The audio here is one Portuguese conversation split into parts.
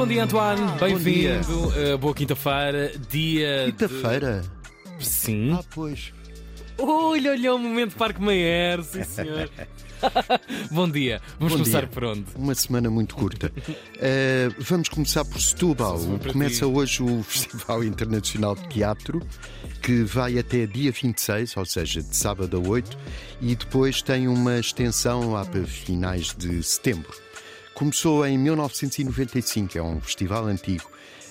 bom dia, Antoine. Bem-vindo. Uh, boa quinta-feira. Dia. Quinta-feira? De... Sim. Ah, pois. Olha, olha o momento Parque Mayer, sim senhor. Bom dia. Vamos Bom começar dia. por onde? Uma semana muito curta. Uh, vamos começar por Setúbal. Começa hoje o Festival Internacional de Teatro, que vai até dia 26, ou seja, de sábado a 8, e depois tem uma extensão lá para finais de setembro. Começou em 1995, é um festival antigo.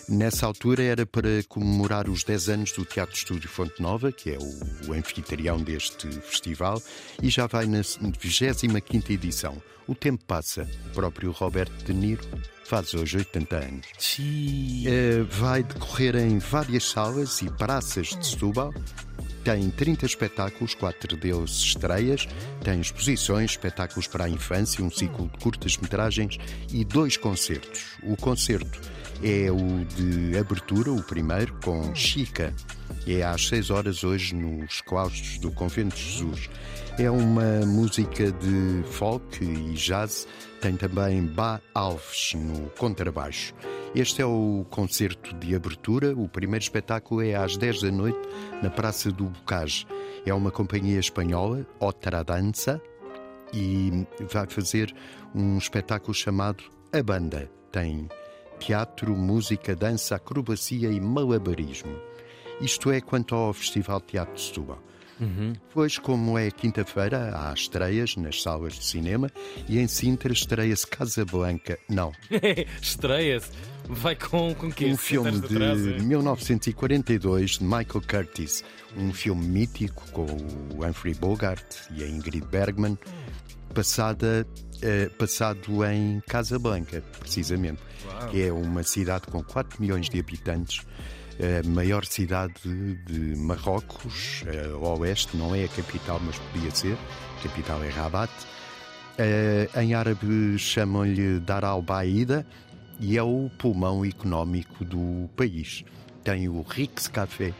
Nessa altura era para comemorar os 10 anos do Teatro Estúdio Fonte Nova, que é o, o anfitrião deste festival, e já vai na 25 edição. O tempo passa. O próprio Roberto De Niro faz hoje 80 anos. Uh, vai decorrer em várias salas e praças de Setúbal. Tem 30 espetáculos, quatro deles estreias, tem exposições, espetáculos para a infância, um ciclo de curtas-metragens e dois concertos. O concerto é o de abertura, o primeiro, com Chica. É às 6 horas hoje nos claustros do Convento de Jesus. É uma música de folk e jazz. Tem também Bá Alves no contrabaixo. Este é o concerto de abertura. O primeiro espetáculo é às 10 da noite na Praça do Bocage. É uma companhia espanhola, Otra Dança, e vai fazer um espetáculo chamado A Banda. Tem teatro, música, dança, acrobacia e malabarismo. Isto é quanto ao Festival Teatro de Setúbal. Uhum. Pois, como é quinta-feira, há estreias nas salas de cinema e em Sintra estreia-se Casablanca. Não. Estreia-se. Vai com, com quê? Um filme de, de 1942 de Michael Curtis. Um filme mítico com o Humphrey Bogart e a Ingrid Bergman, passada, eh, passado em Casablanca, precisamente. Uau. Que é uma cidade com 4 milhões de habitantes a maior cidade de Marrocos, ao oeste, não é a capital, mas podia ser. A capital é Rabat. Em árabe chamam-lhe Dar al-Baida e é o pulmão económico do país. Tem o Rix Café,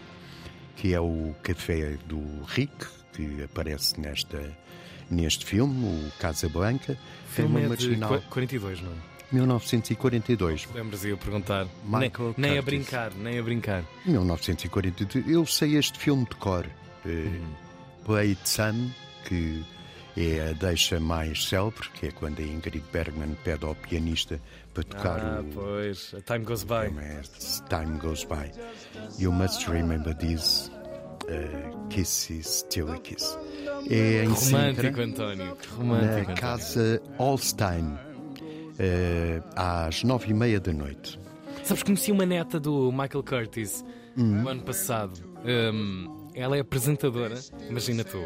que é o café do Rick, que aparece nesta, neste filme, o Casablanca. Filme uma é marginal. 42, não é? 1942. Lembras eu perguntar? Michael nem, nem a brincar, nem a brincar. 1942. Eu sei este filme de cor. Uh, Play It Some, que é a deixa mais célebre, que é quando a Ingrid Bergman pede ao pianista para tocar Ah, o. pois. A time goes by. é Time Goes By. You must remember this. Uh, kiss is still a kiss. É em Romântico, Sintra, António. que na Romântico. António. casa Holstein, uh, às nove e meia da noite. Sabes, conheci uma neta do Michael Curtis Hum. no ano passado. Hum, ela é apresentadora, imagina tu,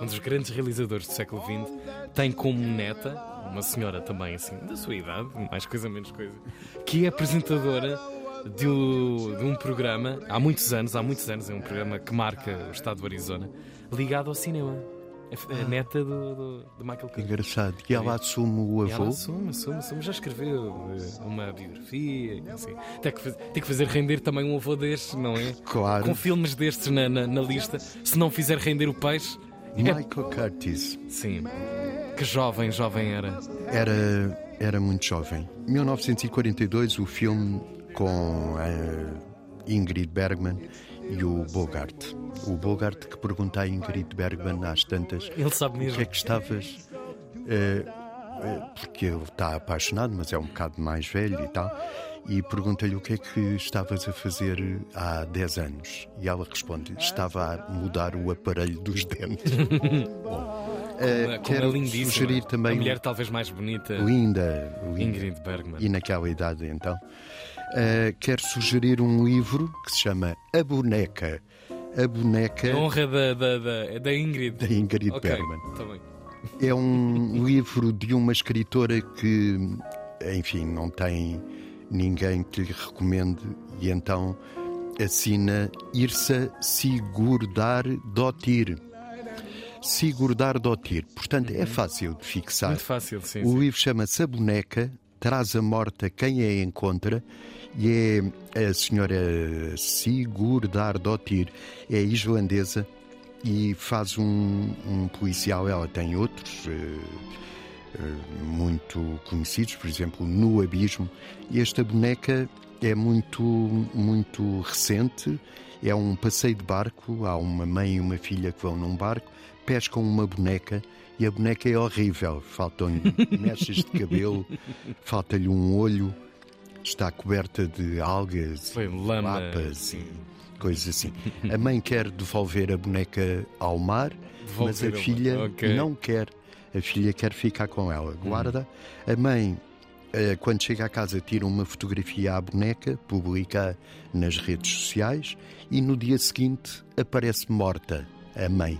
um dos grandes realizadores do século XX, tem como neta, uma senhora também assim, da sua idade, mais coisa, menos coisa, que é apresentadora de, o- de um programa, há muitos anos, há muitos anos, é um programa que marca o estado do Arizona, ligado ao cinema. É é neta do, do, do Michael Curtis. Engraçado. E ela assume o E ela avô. assume, assume, assume. Já escreveu eh, uma biografia. Assim. Tem, que faz- tem que fazer render também um avô destes, não é? Claro. Com filmes destes na, na, na lista. Se não fizer render o peixe. é- Michael Curtis Sim. Que jovem, jovem era. era, era muito jovem. 1942, o filme com a Ingrid Bergman e o Bogart. O Bogart que pergunta à Ingrid Bergman às tantas Ele sabe o mesmo. que é que estavas. eh, eh, porque ele está apaixonado, mas é um bocado mais velho e tal. E pergunta-lhe o que é que estavas a fazer há 10 anos. E ela responde: estava a mudar o aparelho dos dentes. Bom, Como é quero lindíssima. sugerir A também mulher talvez mais bonita. linda, linda. Ingrid Bergman. E naquela idade, então. Uh, quero sugerir um livro que se chama A Boneca. A Boneca A honra da, da, da, da Ingrid. da Ingrid ok, Bergman. tá. É um livro de uma escritora que, enfim, não tem ninguém que lhe recomende e então assina Irsa Sigurdar Dottir. Sigurdar Dottir. Portanto, é fácil de fixar. Muito fácil, sim. O sim. livro chama-se A Boneca, traz a morte a quem a encontra e é a senhora Sigurdar Dottir, é islandesa e faz um, um policial. Ela tem outros, eh, muito conhecidos, por exemplo, No Abismo. E esta boneca é muito, muito recente. É um passeio de barco. Há uma mãe e uma filha que vão num barco, pescam uma boneca e a boneca é horrível. Faltam-lhe mechas de cabelo, falta-lhe um olho, está coberta de algas, Foi lama, lapas e coisas assim. A mãe quer devolver a boneca ao mar, mas a Devolver ao mar, filha ok. não quer. A filha quer ficar com ela. Guarda. A mãe, quando chega à casa, tira uma fotografia à boneca, publica nas redes sociais e no dia seguinte aparece morta a mãe.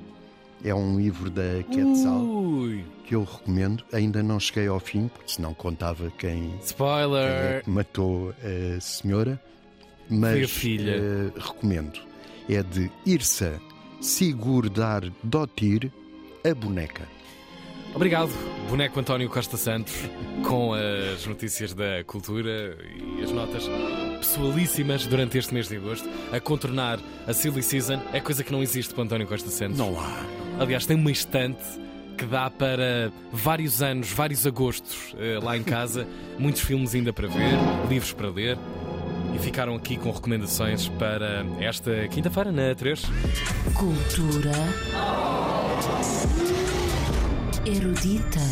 É um livro da Quetzal Ui, que eu recomendo. Ainda não cheguei ao fim, porque senão contava quem, quem é spoiler. matou a senhora. A Mas filha. eh, recomendo. É de Irsa Sigurdar Dottir, a boneca. Obrigado, boneco António Costa Santos, com as notícias da cultura e as notas pessoalíssimas durante este mês de agosto, a contornar a Silly Season. É coisa que não existe para António Costa Santos. Não há. Aliás, tem uma estante que dá para vários anos, vários agostos eh, lá em casa, muitos filmes ainda para ver, livros para ler. E ficaram aqui com recomendações para esta quinta-feira, na 3. Cultura erudita.